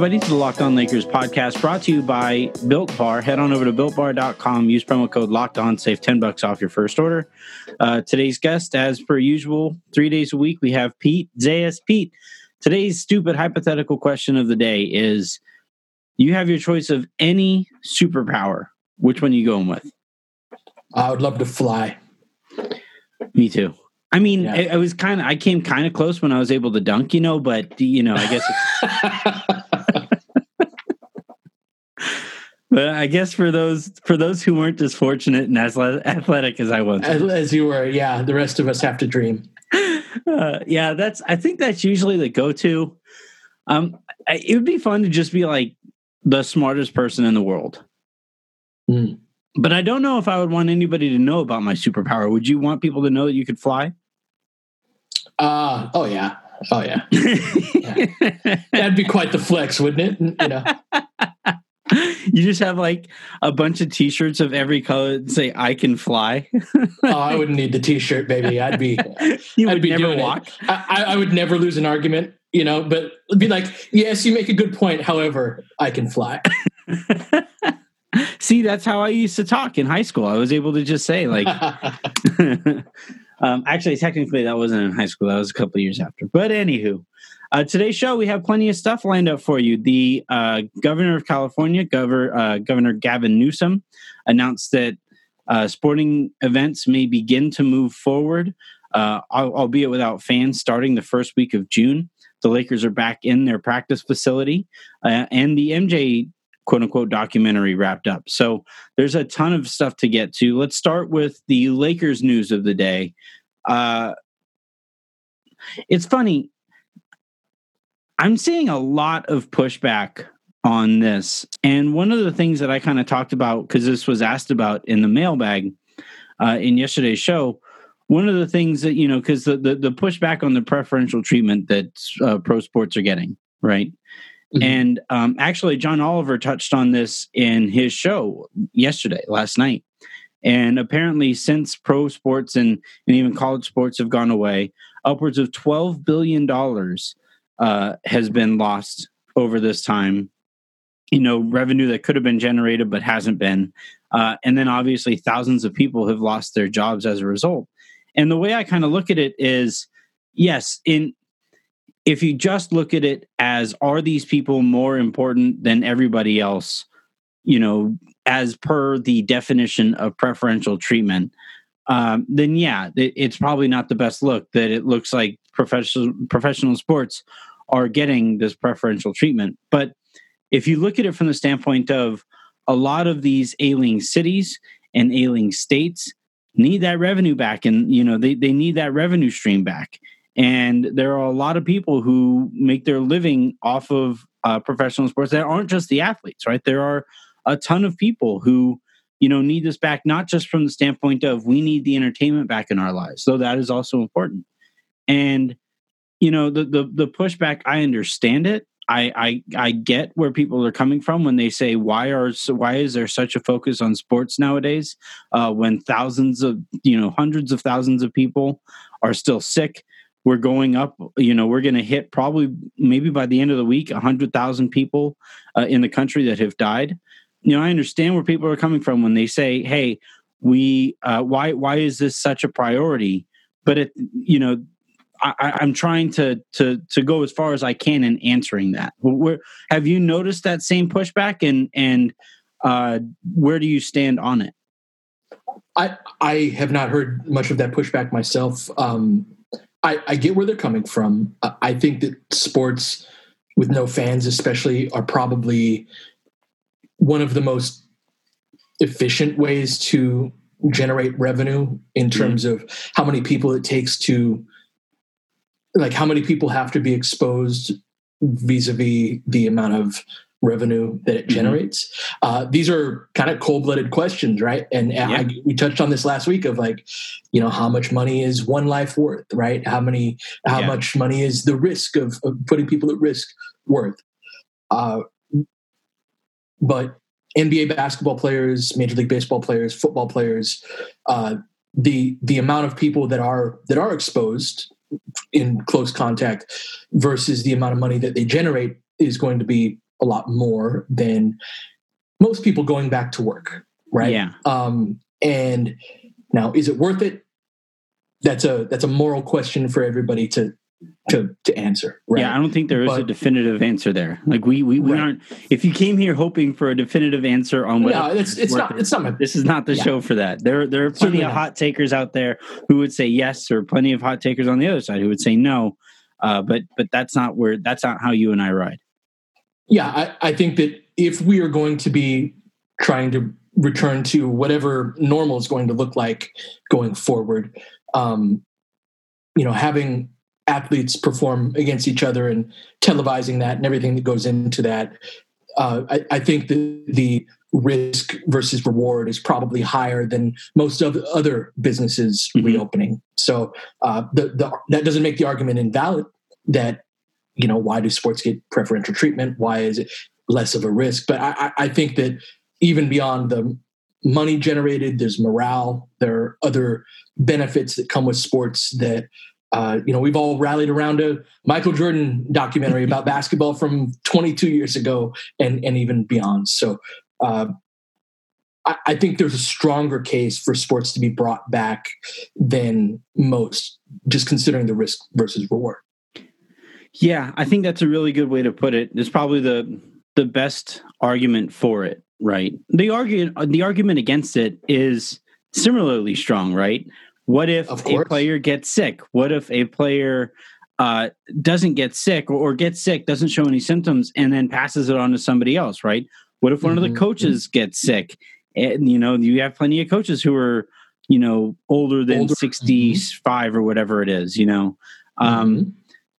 everybody, to the Locked On Lakers podcast brought to you by Built Bar. Head on over to builtbar.com, use promo code Locked On, save 10 bucks off your first order. Uh, today's guest, as per usual, three days a week, we have Pete Zayas. Pete, today's stupid hypothetical question of the day is you have your choice of any superpower. Which one are you going with? I would love to fly. Me too. I mean, yeah. I, I, was kind of, I came kind of close when I was able to dunk, you know, but, you know, I guess. but I guess for those for those who weren't as fortunate and as athletic as I was, as, as you were, yeah, the rest of us have to dream. Uh, yeah, that's. I think that's usually the go-to. Um, it would be fun to just be like the smartest person in the world. Mm. But I don't know if I would want anybody to know about my superpower. Would you want people to know that you could fly? Uh, oh yeah. Oh yeah. yeah. That'd be quite the flex, wouldn't it? You know. You just have like a bunch of t-shirts of every color that say "I can fly." oh, I wouldn't need the t-shirt, baby. I'd be. You I'd be never walk. I, I would never lose an argument, you know. But be like, yes, you make a good point. However, I can fly. See, that's how I used to talk in high school. I was able to just say like um, actually technically that wasn't in high school, that was a couple years after. But anywho, uh, today's show we have plenty of stuff lined up for you. The uh, governor of California, Governor uh, Governor Gavin Newsom, announced that uh, sporting events may begin to move forward, uh, albeit without fans, starting the first week of June. The Lakers are back in their practice facility, uh, and the MJ quote unquote documentary wrapped up. So there's a ton of stuff to get to. Let's start with the Lakers news of the day. Uh, it's funny. I'm seeing a lot of pushback on this. And one of the things that I kind of talked about, because this was asked about in the mailbag uh, in yesterday's show, one of the things that, you know, because the, the, the, pushback on the preferential treatment that uh, pro sports are getting, right? Mm-hmm. And um, actually, John Oliver touched on this in his show yesterday, last night. And apparently, since pro sports and, and even college sports have gone away, upwards of $12 billion uh, has been lost over this time. You know, revenue that could have been generated but hasn't been. Uh, and then obviously, thousands of people have lost their jobs as a result. And the way I kind of look at it is yes, in if you just look at it as are these people more important than everybody else, you know, as per the definition of preferential treatment, um, then yeah, it, it's probably not the best look that it looks like professional professional sports are getting this preferential treatment. But if you look at it from the standpoint of a lot of these ailing cities and ailing states need that revenue back and you know they, they need that revenue stream back and there are a lot of people who make their living off of uh, professional sports that aren't just the athletes, right? There are a ton of people who, you know, need this back, not just from the standpoint of we need the entertainment back in our lives, though that is also important. And, you know, the the, the pushback, I understand it. I, I I get where people are coming from when they say why are why is there such a focus on sports nowadays uh, when thousands of you know hundreds of thousands of people are still sick? We're going up you know we're going to hit probably maybe by the end of the week 100000 people uh, in the country that have died. You know i understand where people are coming from when they say hey we uh, why why is this such a priority? But it you know I, am trying to to to go as far as I can in answering that. Where, have you noticed that same pushback, and and uh, where do you stand on it? I I have not heard much of that pushback myself. Um, I, I get where they're coming from. I think that sports with no fans, especially, are probably one of the most efficient ways to generate revenue in mm-hmm. terms mm. of how many people it takes to like how many people have to be exposed vis-a-vis the amount of revenue that it mm-hmm. generates? Mm-hmm. Uh, these are kind of cold blooded questions, right? And yeah. I, we touched on this last week of like, you know, how much money is one life worth, right? How many, how yeah. much money is the risk of, of, putting people at risk worth? Uh, but NBA basketball players, Major League Baseball players, football players, uh, the the amount of people that are that are exposed in close contact versus the amount of money that they generate is going to be a lot more than most people going back to work, right? Yeah. Um, and now, is it worth it? That's a that's a moral question for everybody to to to answer. Right? Yeah, I don't think there is But- a definitive answer there. Like we we, we Right. aren't. If you came here hoping for a definitive answer on what No, it's it's not it's not my this is not the Yeah. show for that. There there are plenty Certainly of hot takers out there who would say yes, or plenty of hot takers on the other side who would say no. Uh, but but that's not where that's not how you and I ride. yeah, I, I think that if we are going to be trying to return to whatever normal is going to look like going forward, um, you know, having athletes perform against each other and televising that and everything that goes into that, uh, I, I think that the risk versus reward is probably higher than most of other businesses Mhm. reopening. So uh, the, the, that doesn't make the argument invalid that you know why do sports get preferential treatment why is it less of a risk but i, I I think that even beyond the money generated there's morale there are other benefits that come with sports that uh, you know we've all rallied around a michael jordan documentary about basketball from 22 years ago and and even beyond so uh, I, I think there's a stronger case for sports to be brought back than most just considering the risk versus reward Yeah, I think that's a really good way to put it. It's probably the the best argument for it, right? The argue the argument against it is similarly strong, right? What if a player gets sick? What if a player uh, doesn't get sick or, or gets sick, doesn't show any symptoms, and then passes it on to somebody else, right? What if one of Mhm, the coaches gets sick? And you know, you have plenty of coaches who are, you know, older than Older, 65 or whatever it is, you know. Um, Mhm.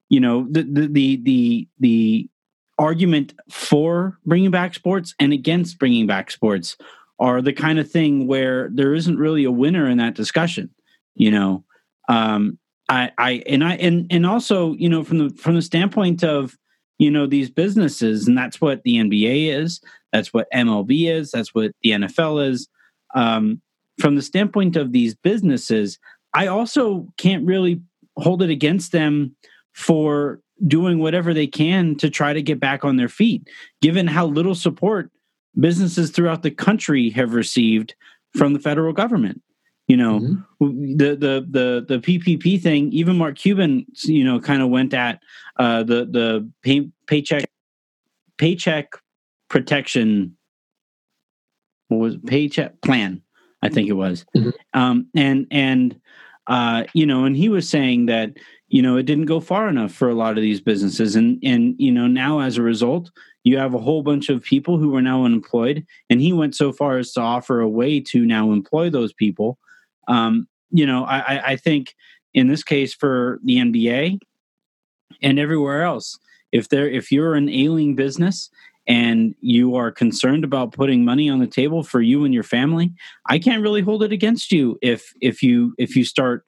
you know the, the the the the argument for bringing back sports and against bringing back sports are the kind of thing where there isn't really a winner in that discussion you know um i i and i and and also you know from the from the standpoint of you know these businesses and that's what the nba is that's what mlb is that's what the nfl is um from the standpoint of these businesses i also can't really hold it against them for doing whatever they can to try to get back on their feet, given how little support businesses throughout the country have received from the federal government. You know, Mhm. the the the the PPP thing. Even Mark Cuban, you know, kind of went at uh, the the pay, paycheck paycheck protection. What was it? paycheck plan? I think it was, Mhm. um, and and uh, you know, and he was saying that you know it didn't go far enough for a lot of these businesses, and and you know now as a result, you have a whole bunch of people who are now unemployed, and he went so far as to offer a way to now employ those people. Um, you know, I, I, think in this case for the NBA and everywhere else, if there if you're an ailing business and you are concerned about putting money on the table for you and your family, I can't really hold it against you if if you if you start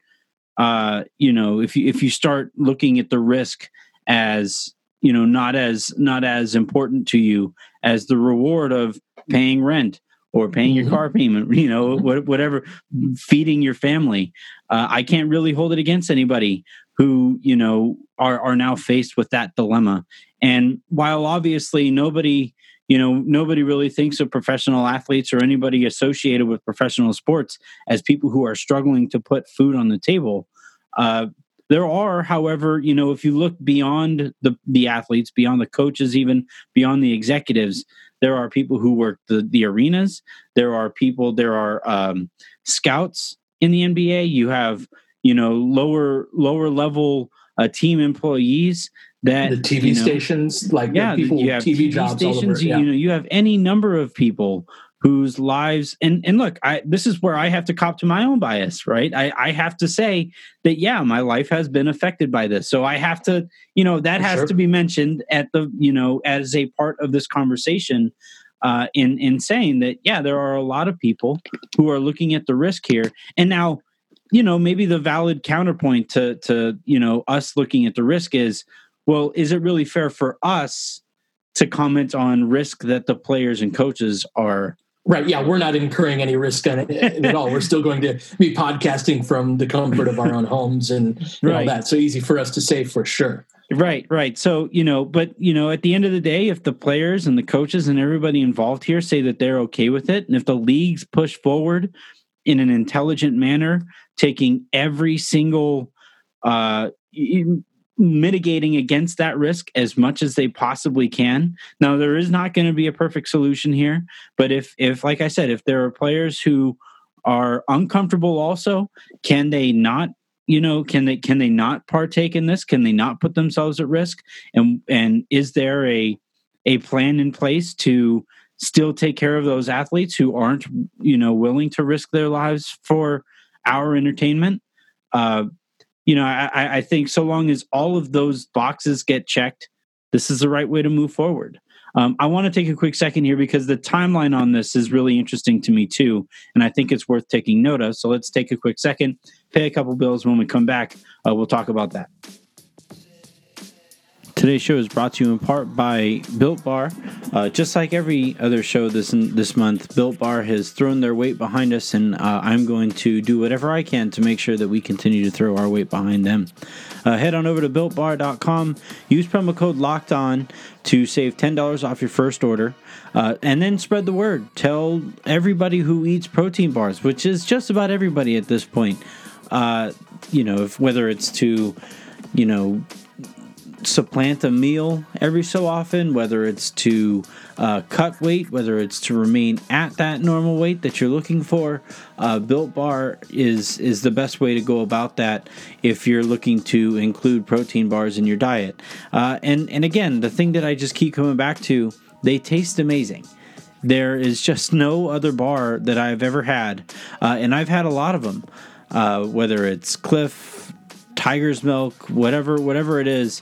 uh you know if you if you start looking at the risk as you know not as not as important to you as the reward of paying rent or paying your Mhm. car payment you know whatever feeding your family uh, i can't really hold it against anybody who you know are are now faced with that dilemma and while obviously nobody you know nobody really thinks of professional athletes or anybody associated with professional sports as people who are struggling to put food on the table uh, there are however you know if you look beyond the the athletes beyond the coaches even beyond the executives there are people who work the, the arenas there are people there are um, scouts in the nba you have you know lower lower level uh, team employees that the TV you know, stations, like yeah, people you have TV, TV, over. stations. You, Yeah. you know, you have any number of people whose lives and and look, I this is where I have to cop to my own bias, right? I I have to say that yeah, my life has been affected by this, so I have to, you know, that For has sure. to be mentioned at the you know as a part of this conversation. Uh, in in saying that, yeah, there are a lot of people who are looking at the risk here, and now, you know, maybe the valid counterpoint to to you know us looking at the risk is, well, is it really fair for us to comment on risk that the players and coaches are Right. Yeah, we're not incurring any risk on it at all. We're still going to be podcasting from the comfort of our own homes and, and right. all that. So easy for us to say for sure. Right, right. So, you know, but, you know, at the end of the day, if the players and the coaches and everybody involved here say that they're okay with it, and if the leagues push forward in an intelligent manner, taking every single, uh, mitigating against that risk as much as they possibly can. Now there is not going to be a perfect solution here, but if if like I said, if there are players who are uncomfortable also, can they not you know can they can they not partake in this? Can they not put themselves at risk? And and is there a a plan in place to still take care of those athletes who aren't you know willing to risk their lives for our entertainment? Uh, you know, I, I think so long as all of those boxes get checked, this is the right way to move forward. Um, I want to take a quick second here because the timeline on this is really interesting to me too, and I think it's worth taking note of. So let's take a quick second, pay a couple bills. When we come back, uh, we'll talk about that. Today's show is brought to you in part by Built Bar. Uh, just like every other show this this month, Built Bar has thrown their weight behind us, and uh, I'm going to do whatever I can to make sure that we continue to throw our weight behind them. Uh, head on over to BuiltBar.com. Use promo code Locked On to save ten dollars off your first order, uh, and then spread the word. Tell everybody who eats protein bars, which is just about everybody at this point. Uh, you know, if whether it's to you know supplant a meal every so often, whether it's to uh, cut weight, whether it's to remain at that normal weight that you're looking for. Uh, Built Bar is is the best way to go about that if you're looking to include protein bars in your diet. Uh, and and again, the thing that I just keep coming back to, they taste amazing. There is just no other bar that I've ever had, uh, and I've had a lot of them. Uh, whether it's Clif, Tiger's Milk, whatever whatever it is.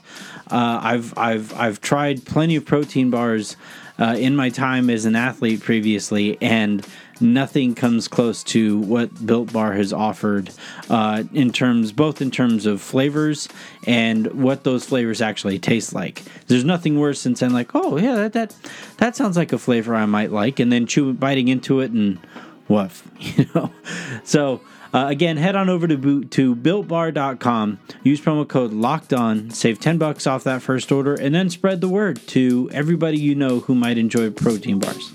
Uh, I've I've I've tried plenty of protein bars uh, in my time as an athlete previously, and nothing comes close to what Built Bar has offered uh, in terms both in terms of flavors and what those flavors actually taste like. There's nothing worse than saying like, oh yeah, that that, that sounds like a flavor I might like, and then chew biting into it and woof, you know. So uh, again, head on over to to builtbar.com. Use promo code Locked On, save ten bucks off that first order, and then spread the word to everybody you know who might enjoy protein bars.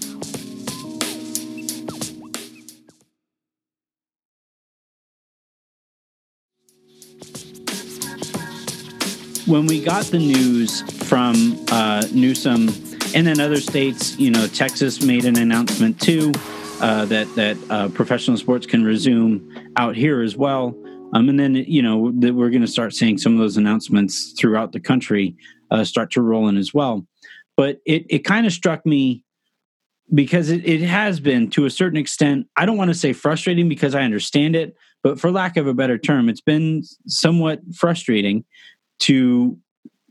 When we got the news from uh, Newsom and then other states, you know, Texas made an announcement too uh, that that uh, professional sports can resume out here as well. Um, and then you know that we're going to start seeing some of those announcements throughout the country uh, start to roll in as well. But it it kind of struck me because it, it has been to a certain extent. I don't want to say frustrating because I understand it, but for lack of a better term, it's been somewhat frustrating to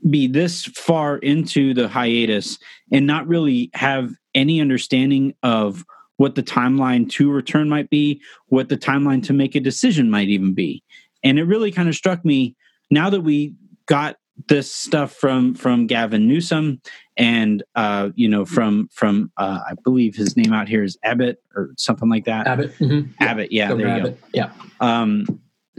be this far into the hiatus and not really have any understanding of what the timeline to return might be, what the timeline to make a decision might even be. And it really kind of struck me now that we got this stuff from from Gavin Newsom and uh, you know from from uh, I believe his name out here is Abbott or something like that. Abbott. Mm-hmm. Abbott. Yeah, there you Abbott. go. Yeah. Um,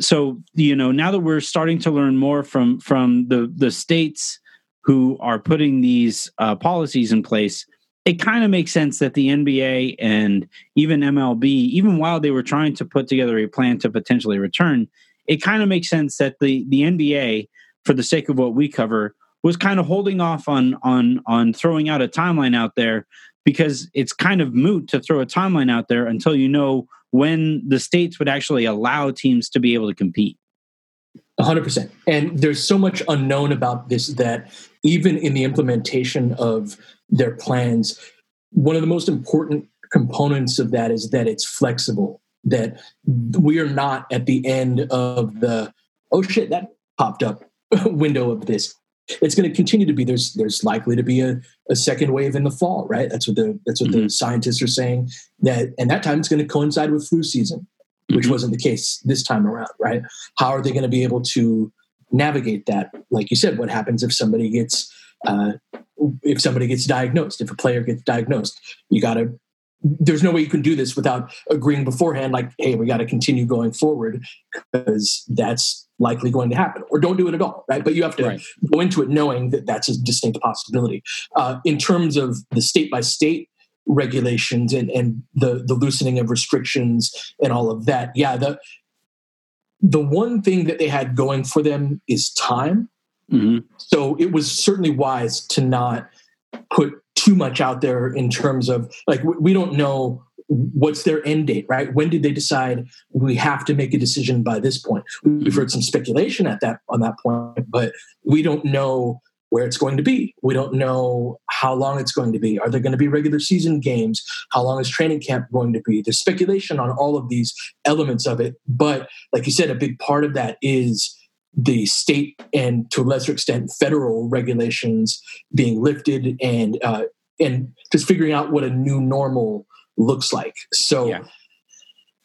so you know now that we're starting to learn more from from the the states who are putting these uh, policies in place, it kind of makes sense that the NBA and even MLB, even while they were trying to put together a plan to potentially return, it kind of makes sense that the the NBA, for the sake of what we cover, was kind of holding off on on on throwing out a timeline out there because it's kind of moot to throw a timeline out there until you know when the states would actually allow teams to be able to compete. 100%. And there's so much unknown about this that even in the implementation of their plans, one of the most important components of that is that it's flexible, that we are not at the end of the, oh shit, that popped up window of this. It's going to continue to be there's there's likely to be a, a second wave in the fall, right? That's what the that's what mm-hmm. the scientists are saying. That and that time it's going to coincide with flu season, which mm-hmm. wasn't the case this time around, right? How are they going to be able to navigate that? Like you said, what happens if somebody gets uh, if somebody gets diagnosed, if a player gets diagnosed, you got to there's no way you can do this without agreeing beforehand, like, hey, we got to continue going forward because that's likely going to happen, or don't do it at all, right? But you have to right. go into it knowing that that's a distinct possibility. Uh, in terms of the state by state regulations and, and the, the loosening of restrictions and all of that, yeah, the, the one thing that they had going for them is time. Mm-hmm. So it was certainly wise to not put too much out there in terms of like we don't know what's their end date right? When did they decide we have to make a decision by this point? We've heard some speculation at that on that point but we don't know where it's going to be. We don't know how long it's going to be. Are there going to be regular season games? How long is training camp going to be? There's speculation on all of these elements of it but like you said a big part of that is the state and to a lesser extent federal regulations being lifted and uh, and just figuring out what a new normal looks like. So yeah.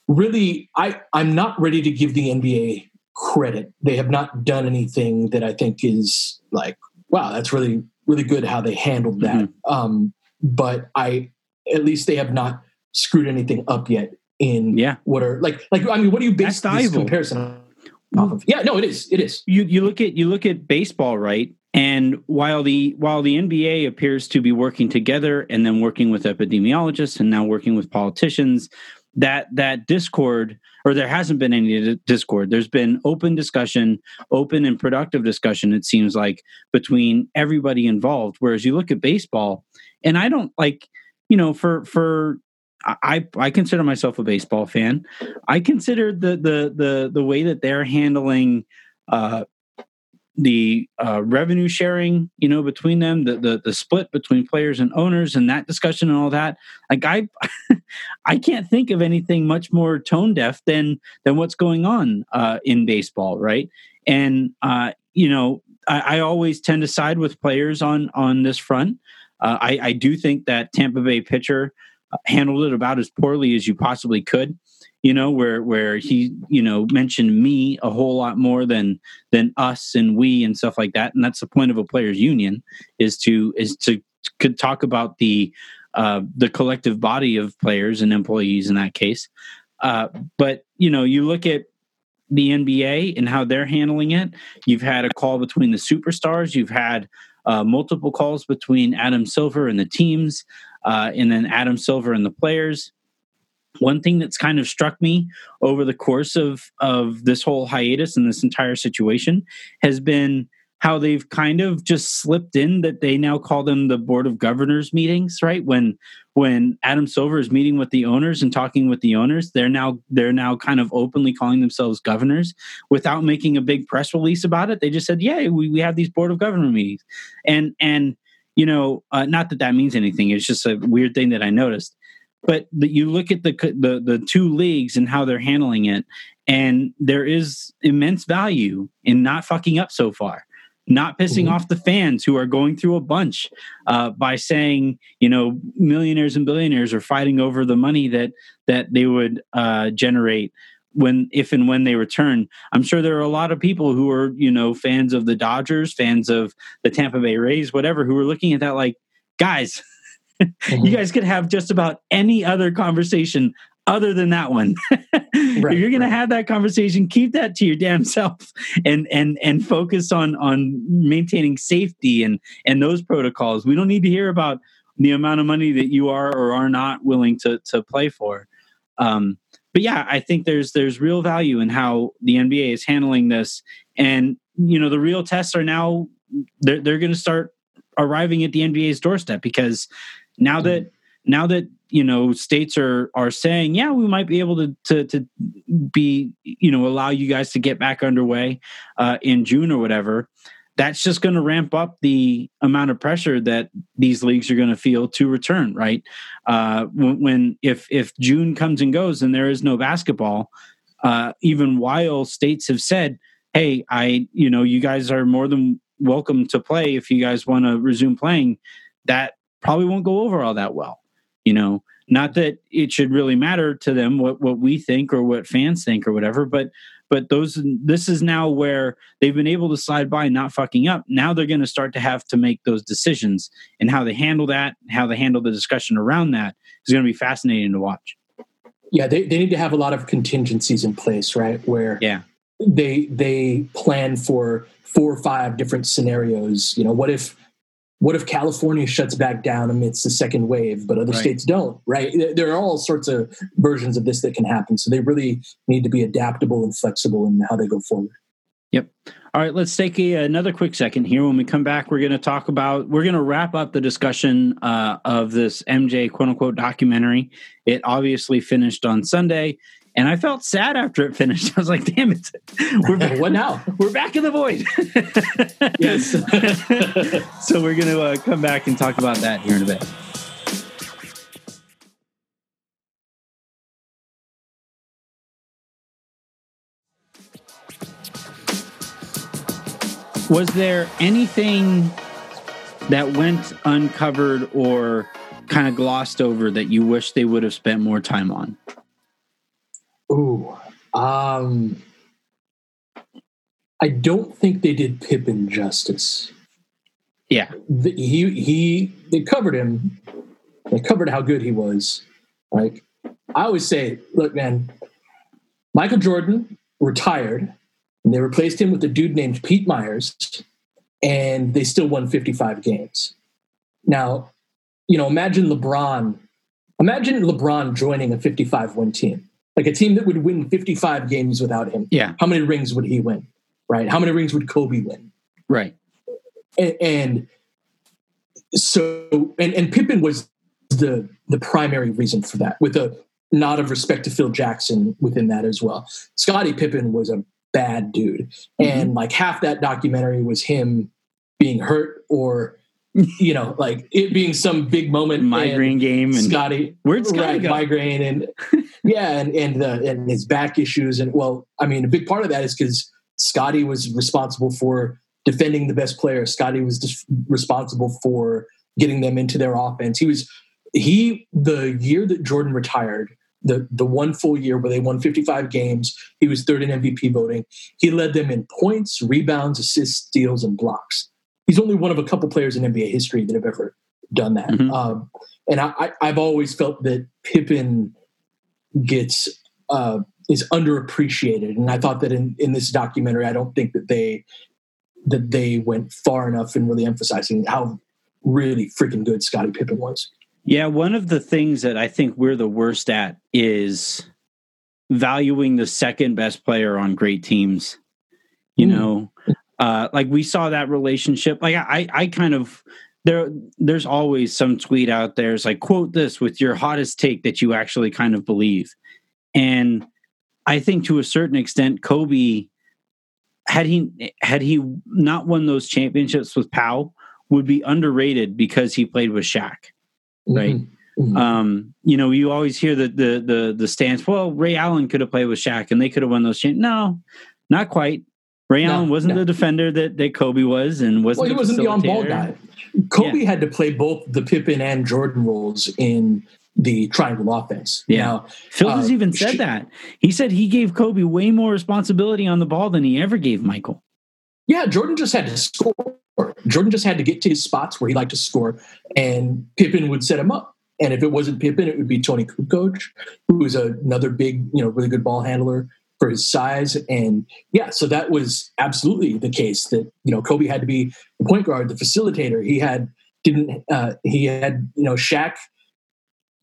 really I I'm not ready to give the NBA credit. They have not done anything that I think is like wow, that's really really good how they handled that. Mm-hmm. Um, but I at least they have not screwed anything up yet in yeah. what are like like I mean what do you base this comparison off of. Yeah, no, it is. It is. You you look at you look at baseball, right? And while the while the NBA appears to be working together and then working with epidemiologists and now working with politicians, that that discord or there hasn't been any discord. There's been open discussion, open and productive discussion. It seems like between everybody involved. Whereas you look at baseball, and I don't like you know for for I I consider myself a baseball fan. I consider the the the the way that they're handling uh, the uh, revenue sharing, you know, between them, the, the the split between players and owners, and that discussion and all that. Like I, I can't think of anything much more tone deaf than than what's going on uh, in baseball, right? And uh, you know, I, I always tend to side with players on on this front. Uh, I, I do think that Tampa Bay pitcher handled it about as poorly as you possibly could you know where where he you know mentioned me a whole lot more than than us and we and stuff like that. And that's the point of a players union is to is to could talk about the uh the collective body of players and employees in that case. Uh but you know you look at the NBA and how they're handling it. You've had a call between the superstars. You've had uh, multiple calls between Adam Silver and the teams uh, and then Adam Silver and the players. One thing that's kind of struck me over the course of of this whole hiatus and this entire situation has been how they've kind of just slipped in that they now call them the board of governors meetings right? When when adam silver is meeting with the owners and talking with the owners they're now they're now kind of openly calling themselves governors without making a big press release about it. They just said yeah we, we have these board of governor meetings. And and you know, uh, not that that means anything. It's just a weird thing that I noticed. But you look at the, the the two leagues and how they're handling it, and there is immense value in not fucking up so far, not pissing mm-hmm. off the fans who are going through a bunch uh, by saying, you know, millionaires and billionaires are fighting over the money that that they would uh, generate when if and when they return i'm sure there are a lot of people who are you know fans of the dodgers fans of the tampa bay rays whatever who are looking at that like guys mm-hmm. you guys could have just about any other conversation other than that one right, if you're going right. to have that conversation keep that to your damn self and and and focus on on maintaining safety and and those protocols we don't need to hear about the amount of money that you are or are not willing to to play for um but yeah, I think there's there's real value in how the NBA is handling this, and you know the real tests are now they're they're going to start arriving at the NBA's doorstep because now mm. that now that you know states are are saying yeah we might be able to to to be you know allow you guys to get back underway uh, in June or whatever that's just going to ramp up the amount of pressure that these leagues are going to feel to return right? Uh, when, when, if if june comes and goes and there is no basketball uh, even while states have said hey i you know you guys are more than welcome to play if you guys want to resume playing. That probably won't go over all that well you know? Not that it should really matter to them what what we think or what fans think or whatever, but but those this is now where they've been able to slide by not fucking up. Now they're going to start to have to make those decisions and how they handle that how they handle the discussion around that is going to be fascinating to watch. Yeah they, they need to have a lot of contingencies in place right where yeah. they they plan for four or five different scenarios. You know what if what if California shuts back down amidst the second wave, but other right. states don't, right? There are all sorts of versions of this that can happen. So they really need to be adaptable and flexible in how they go forward. Yep. All right, let's take a, another quick second here. When we come back, we're going to talk about, we're going to wrap up the discussion uh, of this MJ quote unquote documentary. It obviously finished on Sunday. And I felt sad after it finished. I was like, damn it. We're back, what now? We're back in the void. yes. so we're going to uh, come back and talk about that here in a bit. Was there anything that went uncovered or kind of glossed over that you wish they would have spent more time on? Um, I don't think they did Pippen justice. Yeah, the, he he they covered him. They covered how good he was. Like I always say, look, man, Michael Jordan retired, and they replaced him with a dude named Pete Myers, and they still won 55 games. Now, you know, imagine LeBron. Imagine LeBron joining a 55 win team like a team that would win 55 games without him. Yeah. How many rings would he win? Right. How many rings would Kobe win? Right. And, and so, and, and Pippen was the the primary reason for that, with a nod of respect to Phil Jackson within that as well. Scottie Pippen was a bad dude, mm-hmm. and like half that documentary was him being hurt or you know, like it being some big moment, migraine game, and Scottie where'd Scottie right, go? Migraine and yeah, and and the and his back issues, and well, I mean, a big part of that is because Scottie was responsible for defending the best player. Scottie was responsible for getting them into their offense. He was he the year that Jordan retired. The, the one full year where they won 55 games, he was third in MVP voting. He led them in points, rebounds, assists, steals, and blocks he's only one of a couple players in NBA history that have ever done that. Mm-hmm. Um, and I, have always felt that Pippen gets uh, is underappreciated, and I thought that in in this documentary, I don't think that they that they went far enough in really emphasizing how really freaking good Scottie Pippen was. Yeah, one of the things that I think we're the worst at is valuing the second best player on great teams. You mm. know, uh, like we saw that relationship. Like I, I kind of there. There's always some tweet out there. It's like quote this with your hottest take that you actually kind of believe, and I think to a certain extent, Kobe had he had he not won those championships with Pau would be underrated because he played with Shaq, right? Mm-hmm. mm-hmm. Um, you know, you always hear the the the the stance. Well, Ray Allen could have played with Shaq, and they could have won those championships. No, not quite. Ray no, Allen wasn't no. the defender that, that Kobe was, and wasn't. Well, he wasn't the on-ball guy. Kobe yeah. had to play both the Pippen and Jordan roles in the triangle offense. Yeah, now, Phil uh, has even said sh- that. He said he gave Kobe way more responsibility on the ball than he ever gave Michael. Yeah, Jordan just had to score. Jordan just had to get to his spots where he liked to score, and Pippen would set him up. And if it wasn't Pippen, it would be Toni Kukoc, who was another big, you know, really good ball handler for his size. And yeah, so that was absolutely the case that, you know, Kobe had to be the point guard, the facilitator. He had, didn't, uh, he had, you know, Shaq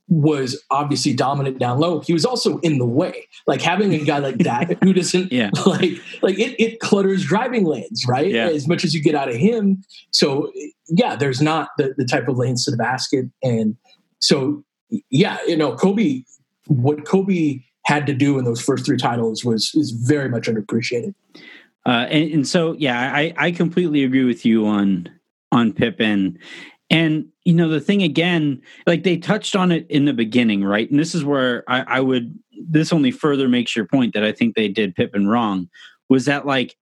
was obviously dominant down low. He was also in the way. Like having a guy like that who doesn't yeah. like like it, it clutters driving lanes, right? Yeah. As much as you get out of him. So yeah, there's not the, the type of lanes to the basket. And so yeah, you know, Kobe what Kobe had to do in those first three titles was is very much underappreciated. Uh, and, and, so, yeah, I, I completely agree with you on on Pippen. And you know, the thing again, like they touched on it in the beginning, right? And this is where I, I would this only further makes your point that I think they did Pippen wrong. Was that like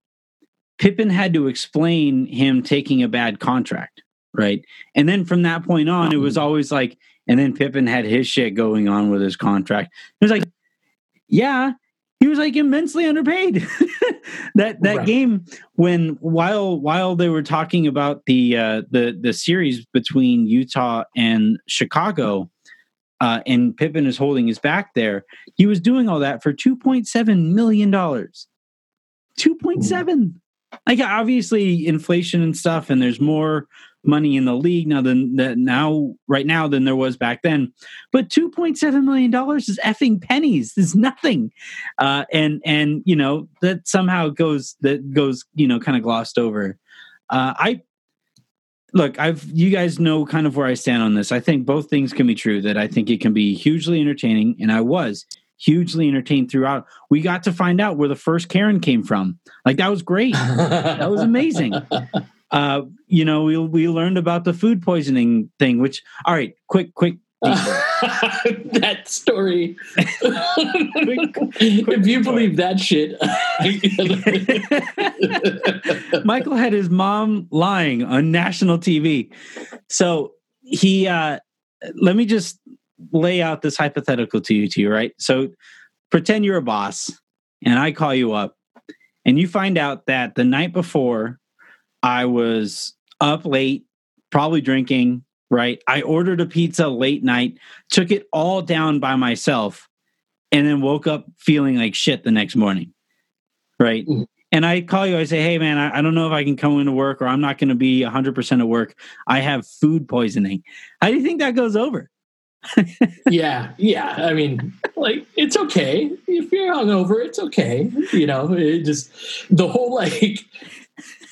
Pippen had to explain him taking a bad contract, right? And then from that point on, it was mm-hmm. always like and then Pippen had his shit going on with his contract. It was like, yeah, he was like immensely underpaid. that that right. game when while while they were talking about the uh, the the series between Utah and Chicago, uh, and Pippen is holding his back there, he was doing all that for two point seven million dollars. Two point seven. Like obviously inflation and stuff, and there's more money in the league now than that now right now than there was back then. But two point seven million dollars is effing pennies. Is nothing, uh, and and you know that somehow goes that goes you know kind of glossed over. Uh, I look, I've you guys know kind of where I stand on this. I think both things can be true. That I think it can be hugely entertaining, and I was hugely entertained throughout. We got to find out where the first Karen came from. Like that was great. that was amazing. Uh, you know, we we learned about the food poisoning thing. Which, all right, quick, quick. that story. quick, quick if you believe that shit, Michael had his mom lying on national TV. So he, uh, let me just lay out this hypothetical to you, to you, right? So pretend you're a boss, and I call you up, and you find out that the night before I was up late, probably drinking, right? I ordered a pizza late night, took it all down by myself, and then woke up feeling like shit the next morning, right? Mm-hmm. And I call you, I say, hey, man, I, I, don't know if I can come into work or I'm not going to be 100% at work. I have food poisoning. How do you think that goes over? yeah, yeah. I mean, like it's okay if you're hungover. It's okay. You know, it just the whole like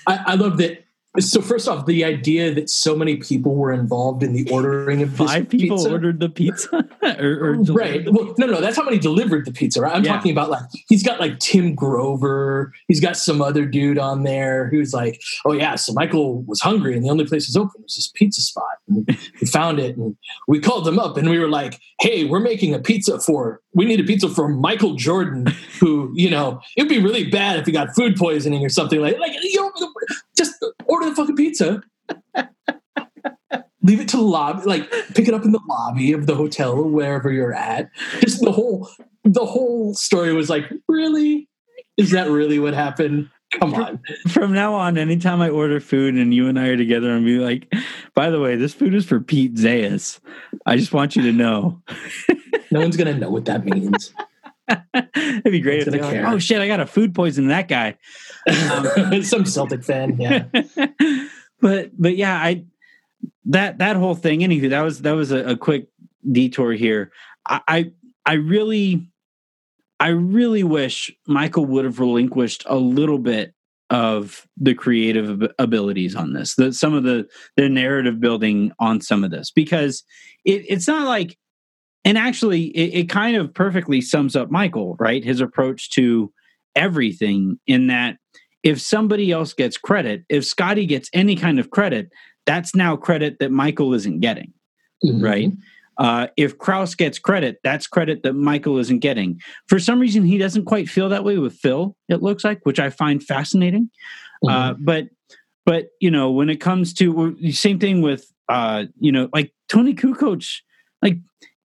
I, I love that so first off, the idea that so many people were involved in the ordering of this five people pizza, ordered the pizza, or, or right? Well, no, no, that's how many delivered the pizza. Right? I'm yeah. talking about like he's got like Tim Grover. He's got some other dude on there who's like, oh yeah, so Michael was hungry and the only place was open was this pizza spot. And we found it and we called them up and we were like, hey, we're making a pizza for. We need a pizza for Michael Jordan, who you know it'd be really bad if he got food poisoning or something like like you know order the fucking pizza. Leave it to the lobby, like pick it up in the lobby of the hotel or wherever you're at. Just the whole the whole story was like, really? Is that really what happened? Come on. From now on, anytime I order food and you and I are together, I'm be like, by the way, this food is for Pete Zayas. I just want you to know. no one's gonna know what that means. It'd be great if they like, oh shit, I got a food poison that guy. Um, Some Celtic fan, yeah. but but yeah, I that that whole thing. Anywho, that was that was a, a quick detour here. I, I I really I really wish Michael would have relinquished a little bit of the creative abilities on this, the, some of the the narrative building on some of this, because it, it's not like and actually it, it, kind of perfectly sums up michael right his approach to everything in that if somebody else gets credit if scottie gets any kind of credit that's now credit that michael isn't getting mm-hmm. right uh, if Krause gets credit, that's credit that Michael isn't getting. For some reason, he doesn't quite feel that way with Phil. It looks like, which I find fascinating. Uh, mm-hmm. Uh, but, but you know, when it comes to the same thing with, uh, you know, like Toni Kukoc, like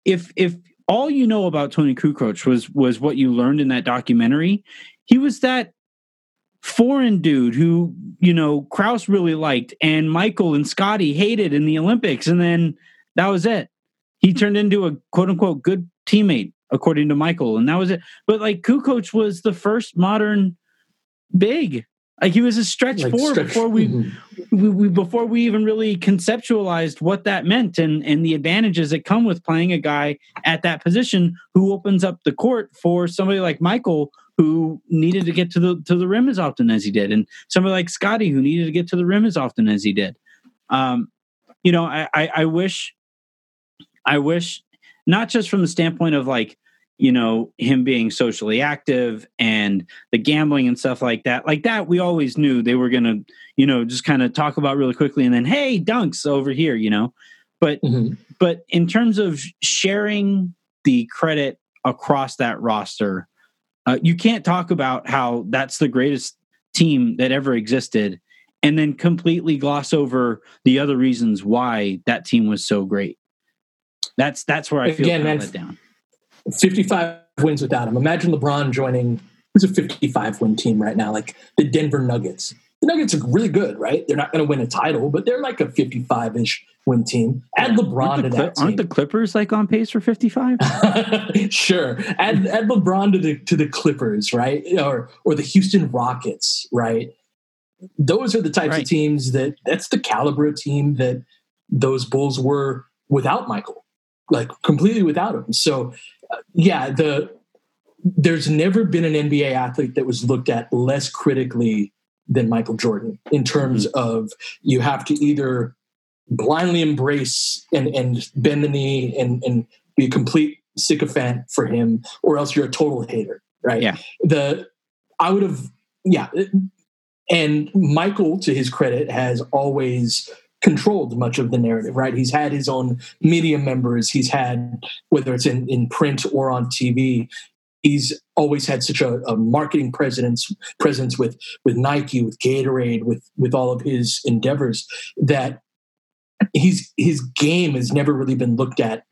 if if all you know about Toni Kukoc was was what you learned in that documentary, he was that foreign dude who you know Krause really liked and Michael and Scottie hated in the Olympics, and then that was it. He turned into a quote unquote good teammate according to Michael, and that was it. But like Kukoc was the first modern big like he was a stretch like four stretch, before we, mm-hmm. we, we, before we even really conceptualized what that meant and and the advantages that come with playing a guy at that position who opens up the court for somebody like Michael who needed to get to the to the rim as often as he did, and somebody like Scottie who needed to get to the rim as often as he did. Um, you know, I, I, I wish, I wish, not just from the standpoint of like you know him being socially active and the gambling and stuff like that like that we always knew they were going to you know just kind of talk about really quickly and then hey dunks over here you know but mm-hmm. but in terms of sharing the credit across that roster uh, you can't talk about how that's the greatest team that ever existed and then completely gloss over the other reasons why that team was so great That's that's where I feel Again, man, let down. 55 wins without him. Imagine LeBron joining who's a 55 win team right now, like the Denver Nuggets. The Nuggets are really good, right? They're not going to win a title, but they're like a 55 ish win team. Add LeBron Aren't to that Cli- aren't the. Clippers like on pace for 55? sure. Add, add LeBron to the to the Clippers, right? Or or the Houston Rockets, right? Those are the types Right. of teams that that's the caliber of team that those Bulls were without Michael, like completely without him. So, uh, yeah, the there's never been an NBA athlete that was looked at less critically than Michael Jordan in terms mm-hmm. of you have to either blindly embrace and, and bend the knee and, and be a complete sycophant for him, or else you're a total hater, right? Yeah. The I would have, yeah. And Michael, to his credit, has always controlled much of the narrative, right? He's had his own media members. He's had, whether it's in, in print or on TV, he's always had such a, a marketing presence presence with with Nike, with Gatorade, with with all of his endeavors that he's his game has never really been looked at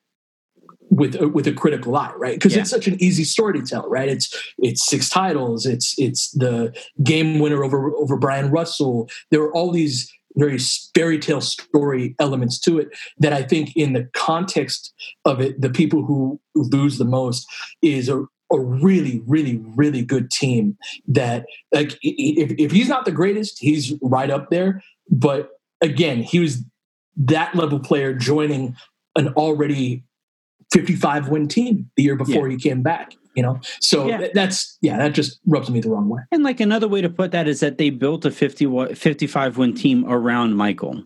with a, with a critical eye, right? Because Yeah. it's such an easy story to tell, right? It's it's six titles, it's it's the game winner over over Bryon Russell. There are all these very fairy tale story elements to it that I think in the context of it, the people who lose the most is a a really, really, really good team that like if, if he's not the greatest, he's right up there. But again, he was that level player joining an already 55 win team the year before he came back, you know? So Yeah. that's, yeah, that just rubs me the wrong way. And like another way to put that is that they built a 50, 55 win team around Michael,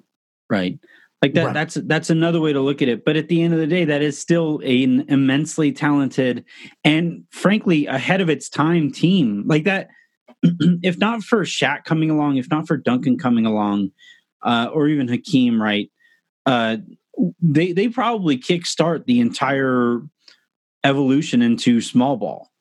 right? Like that Right. that's that's another way to look at it. But at the end of the day, that is still an immensely talented and frankly ahead of its time team. Like that, if not for Shaq coming along, if not for Duncan coming along, uh, or even Hakeem, right? Uh, they they probably kickstart the entire evolution into small ball,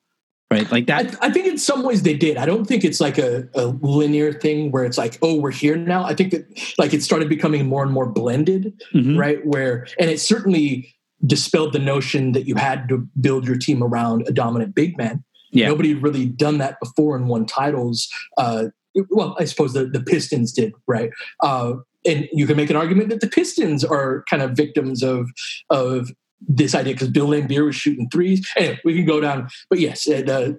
right? Like that. I, I think in some ways they did. I don't think it's like a, a linear thing where it's like, oh, we're here now. I think that like it started becoming more and more blended, Mhm. right? Where and it certainly dispelled the notion that you had to build your team around a dominant big man. Yeah. Nobody had really done that before and won titles. Uh, well, I suppose the, the Pistons did, right? Uh, and you can make an argument that the Pistons are kind of victims of of this idea because Bill Laimbeer was shooting threes. Anyway, we can go down, but yes, it, uh,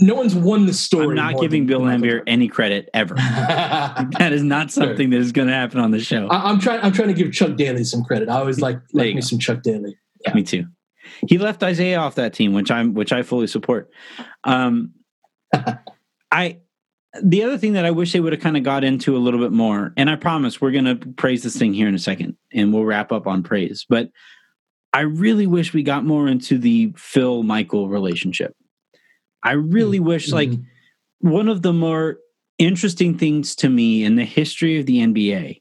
no one's won the story. I'm not giving Bill Laimbeer any credit ever. That is not something that is going to happen on the show. I, I'm trying. I'm trying to give Chuck Daly some credit. I always like like me go. some Chuck Daly. yeah. Me too. He left Isiah off that team, which I'm which I fully support. Um, I the other thing that I wish they would have kind of got into a little bit more, and I promise we're going to praise this thing here in a second, and we'll wrap up on praise. But I really wish we got more into the Phil Michael relationship. I really wish, like, Mhm. one of the more interesting things to me in the history of the NBA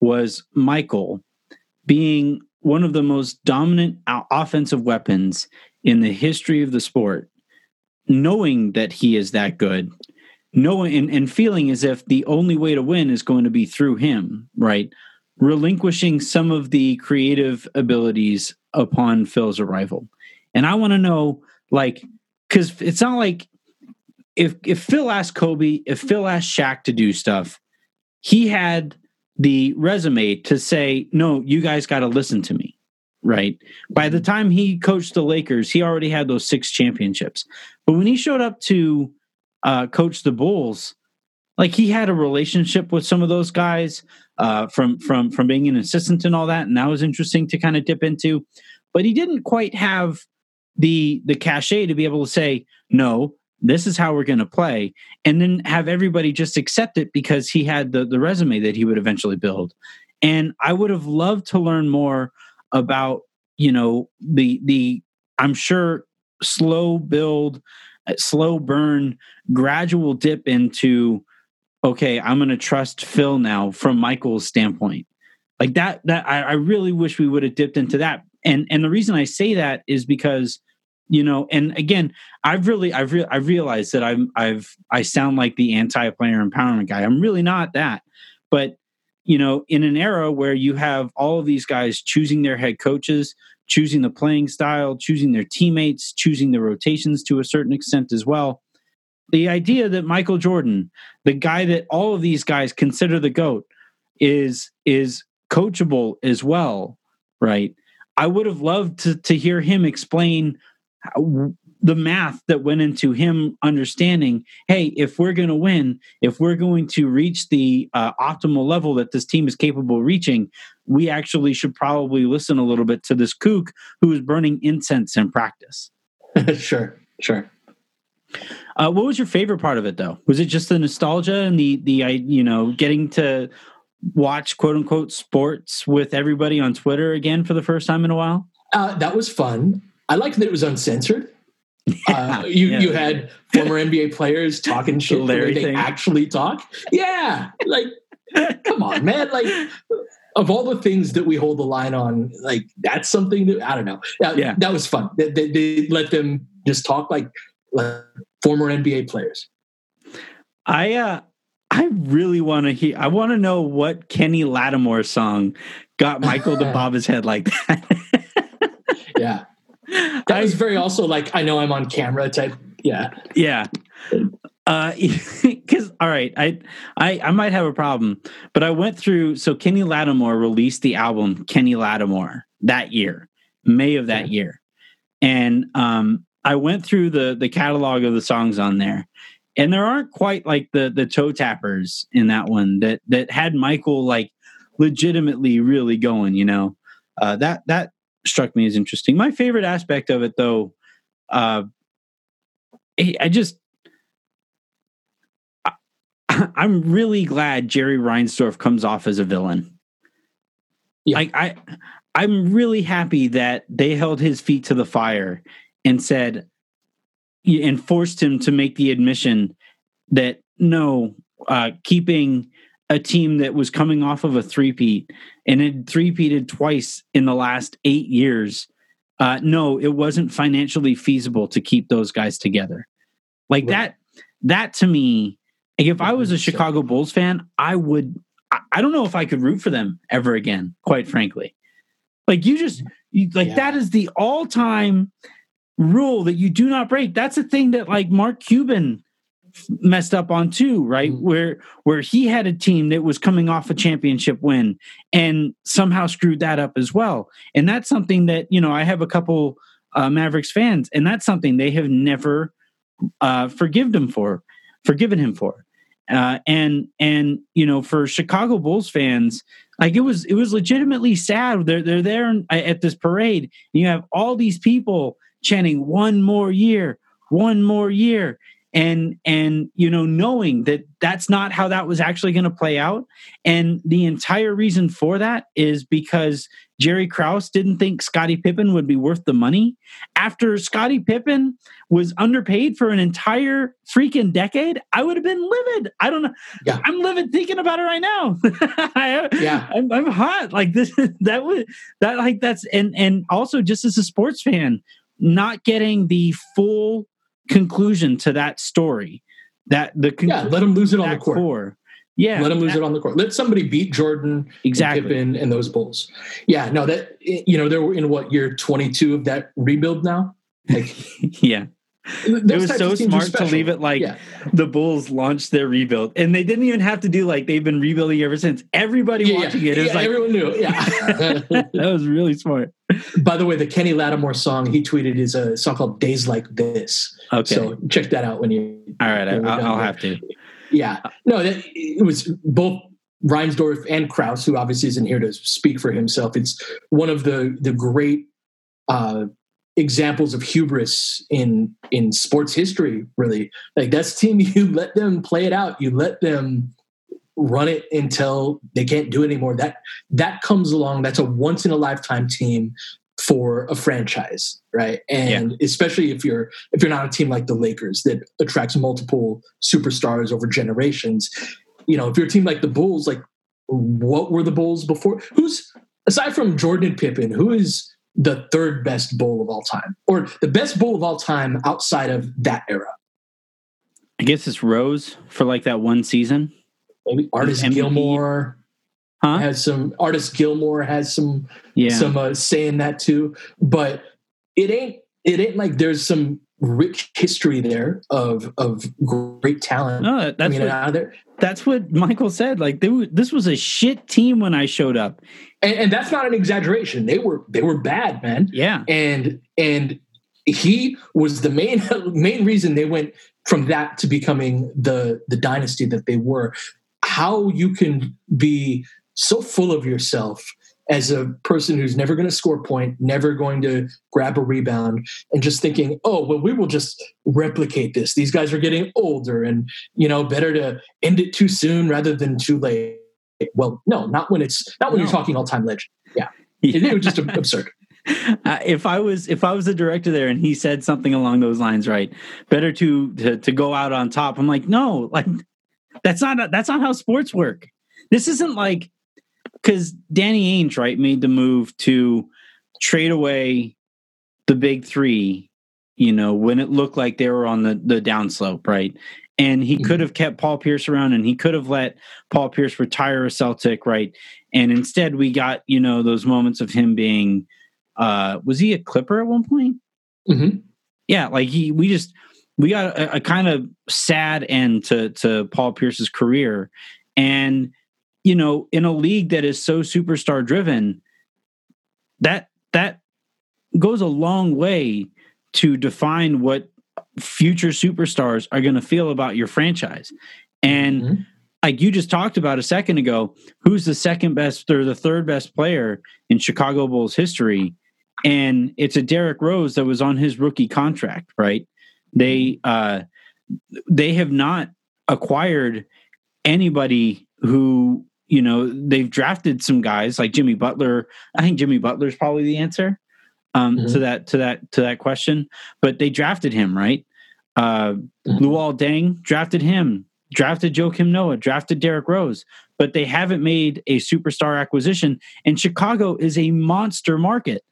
was Michael being one of the most dominant offensive weapons in the history of the sport, knowing that he is that good, knowing and, and feeling as if the only way to win is going to be through him, right? Relinquishing some of the creative abilities upon Phil's arrival. And I want to know, like, because it's not like if if Phil asked Kobe, if Phil asked Shaq to do stuff, he had the resume to say, no, you guys got to listen to me. Right. By the time he coached the Lakers, he already had those six championships. But when he showed up to uh, coach the Bulls, like he had a relationship with some of those guys uh, from from from being an assistant and all that, and that was interesting to kind of dip into. But he didn't quite have the the cachet to be able to say, no, this is how we're going to play and then have everybody just accept it because he had the the resume that he would eventually build and i would have loved to learn more about you know the the i'm sure slow build uh, slow burn gradual dip into okay i'm going to trust phil now from michael's standpoint. Like that that I, I really wish we would have dipped into that. And and the reason i say that is because you know and again i've really i've re- i've realized that i'm i've i sound like the anti-player empowerment guy. I'm really not that. But you know, in an era where you have all of these guys choosing their head coaches, choosing the playing style, choosing their teammates, choosing the rotations to a certain extent as well. The idea that Michael Jordan, the guy that all of these guys consider the GOAT, is is coachable as well, right? I would have loved to to hear him explain how, the math that went into him understanding hey if we're going to win if we're going to reach the uh, optimal level that this team is capable of reaching we actually should probably listen a little bit to this kook who is burning incense in practice sure sure uh, what was your favorite part of it though was it just the nostalgia and the the you know getting to watch quote unquote sports with everybody on twitter again for the first time in a while uh, that was fun i liked that it was uncensored uh, you yeah. you had former NBA players talking shit the way they actually talk. Yeah, like come on, man. Like of all the things that we hold the line on, like that's something that I don't know. That, yeah, that was fun. They, they, they let them just talk like, like former NBA players. I uh I really want to hear. I want to know what Kenny Lattimore song got Michael to bob his head like that. yeah, that I, was very also like I know I'm on camera type. Yeah, yeah. Uh, because all right, I, I I might have a problem, but I went through. So Kenny Lattimore released the album Kenny Lattimore that year, May of that year, and um, I went through the the catalog of the songs on there, and there aren't quite like the the toe tappers in that one that that had Michael like legitimately really going. You know, uh, that that struck me as interesting. My favorite aspect of it, though, uh, I just I, I'm really glad Jerry Reinsdorf comes off as a villain. Yeah. Like I, I'm really happy that they held his feet to the fire and said and forced him to make the admission that no, uh, keeping a team that was coming off of a three-peat and had three-peated twice in the last eight years. Uh, no, it wasn't financially feasible to keep those guys together. Like right. that, that to me, like if I was a Chicago Bulls fan, I would, I don't know if I could root for them ever again, quite frankly. Like you just, you, like yeah. that is the all time rule that you do not break. That's a thing that like Mark Cuban messed up on too, right? Mm-hmm. Where where he had a team that was coming off a championship win and somehow screwed that up as well. And that's something that you know I have a couple uh, Mavericks fans, and that's something they have never uh, forgiven him for, forgiven him for. Uh, and and you know for Chicago Bulls fans, like it was it was legitimately sad. They're they're there at this parade. And you have all these people chanting "one more year, one more year," and and you know knowing that that's not how that was actually going to play out. And the entire reason for that is because Jerry Krause didn't think Scottie Pippen would be worth the money. After Scottie Pippen was underpaid for an entire freaking decade I would have been livid. I don't know. Yeah. I'm livid thinking about it right now. Yeah. I'm, I'm hot. Like this that would that like that's and and also just as a sports fan not getting the full conclusion to that story. That the yeah, let them lose it on the court. Core. Yeah, let them lose that, it on the court. Let somebody beat Jordan, exactly, and Pippen, and those Bulls. Yeah, no, that you know they're in what year twenty two of that rebuild now. Like, yeah, it was so smart to leave it like yeah. the Bulls launched their rebuild, and they didn't even have to do like they've been rebuilding ever since. Everybody yeah, watching yeah. it is like everyone knew. Yeah, that was really smart. By the way, the Kenny Lattimore song he tweeted is a song called "Days Like This." Okay, so check that out when you. All right, I'll, I'll have to. Yeah, no, that, it was both Reinsdorf and Krause, who obviously isn't here to speak for himself. It's one of the the great uh, examples of hubris in in sports history really. Like that's team you let them play it out. You let them run it until they can't do it anymore. That that comes along. That's a once in a lifetime team for a franchise right? And yeah. especially if you're if you're not a team like the lakers that attracts multiple superstars over generations. You know if you're a team like the bulls like what were the bulls before? Who's aside from jordan and pippen who is the third best bowl of all time, or the best bowl of all time outside of that era. I guess it's Rose for like that one season. Maybe Artis Gilmore. Huh? has some Artis Gilmore has some Yeah. some uh, saying that too, but it ain't it ain't like there's some rich history there of of great talent. no, that- I that's mean, what out there. That's what Michael said. Like they were, this was a shit team when I showed up. And, and that's not an exaggeration. They were they were bad, man. Yeah. And and he was the main main reason they went from that to becoming the the dynasty that they were. How you can be so full of yourself as a person who's never going to score a point, never going to grab a rebound, and just thinking, oh, well, we will just replicate this. These guys are getting older, and you know, better to end it too soon rather than too late. Well, no, not when it's not when No. you're talking all time legend. It, it was just absurd. Uh, if I was if I was the director there and he said something along those lines, right? Better to to, to go out on top. I'm like, no, like that's not that's not how sports work. This isn't like because Danny Ainge, right, made the move to trade away the big three, you know, when it looked like they were on the the downslope, right? And he could have kept Paul Pierce around and he could have let Paul Pierce retire a Celtic, right? And instead we got, you know, those moments of him being uh was he a clipper at one point hmm yeah like he we just we got a, a kind of sad end to to paul pierce's career and you know in a league that is so superstar driven that that goes a long way to define what future superstars are going to feel about your franchise and Mhm. like you just talked about a second ago, who's the second best or the third best player in Chicago Bulls history? And it's a Derrick Rose that was on his rookie contract, right? They uh they have not acquired anybody who, you know, they've drafted some guys like Jimmy Butler. I think Jimmy Butler is probably the answer um Mhm. to that to that to that question. But they drafted him, right? Uh Mhm. Luol Deng drafted him, drafted Joakim Noah, drafted Derrick Rose, but they haven't made a superstar acquisition. And Chicago is a monster market.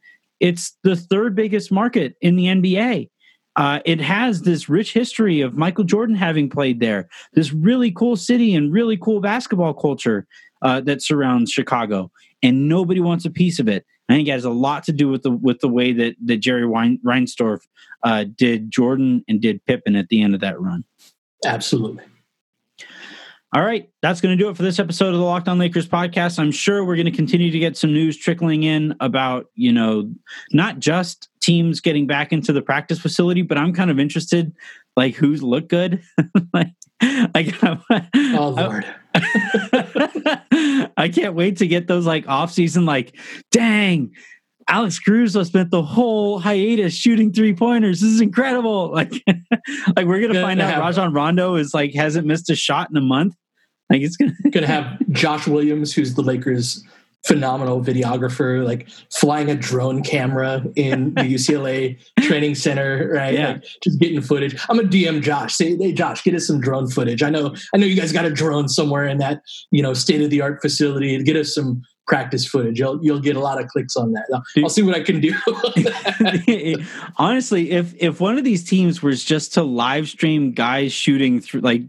It's the third biggest market in the NBA. Uh, it has this rich history of Michael Jordan having played there, this really cool city and really cool basketball culture uh, that surrounds Chicago, and nobody wants a piece of it. I think it has a lot to do with the with the way that that Jerry Wein, Reinsdorf uh, did Jordan and did Pippen at the end of that run. Absolutely. All right, that's going to do it for this episode of the Locked On Lakers podcast. I'm sure we're going to continue to get some news trickling in about, you know, not just teams getting back into the practice facility, but I'm kind of interested, like who's look good. like, like, Oh Lord. I can't wait to get those like off season. Like, dang, Alex Caruso spent the whole hiatus shooting three pointers. This is incredible. Like, like we're gonna Gonna find out Rajon Rondo is like hasn't missed a shot in a month. Like it's gonna. Gonna have Josh Williams, who's the Lakers' phenomenal videographer, like flying a drone camera in the UCLA training center, right? Yeah. Like, just getting footage. I'm a DM Josh. Say, hey Josh, get us some drone footage. I know, I know you guys got a drone somewhere in that, you know, state of the art facility. Get us some practice footage. You'll you'll get a lot of clicks on that. I'll, I'll see what I can do. Honestly, if if one of these teams was just to live stream guys shooting through like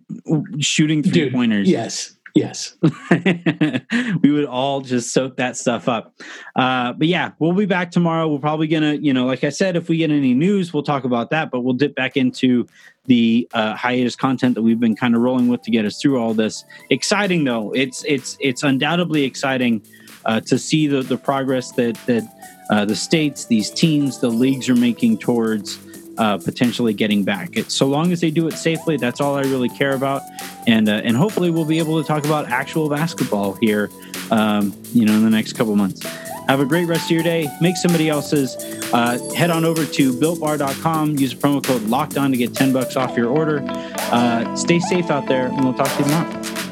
shooting three Dude, pointers, yes. Yes. we would all just soak that stuff up. Uh, but yeah, we'll be back tomorrow. We're probably gonna, you know, like I said, if we get any news, we'll talk about that. But we'll dip back into the uh, hiatus content that we've been kind of rolling with to get us through all this. Exciting though, it's it's it's undoubtedly exciting uh, to see the the progress that that uh, the states, these teams, the leagues are making towards uh, potentially getting back. It, so long as they do it safely, that's all I really care about. And uh, and hopefully we'll be able to talk about actual basketball here, um, you know, in the next couple months. Have a great rest of your day. Make somebody else's. Uh, head on over to builtbar.com. Use the promo code locked on to get 10 bucks off your order. Uh, stay safe out there, and we'll talk to you tomorrow.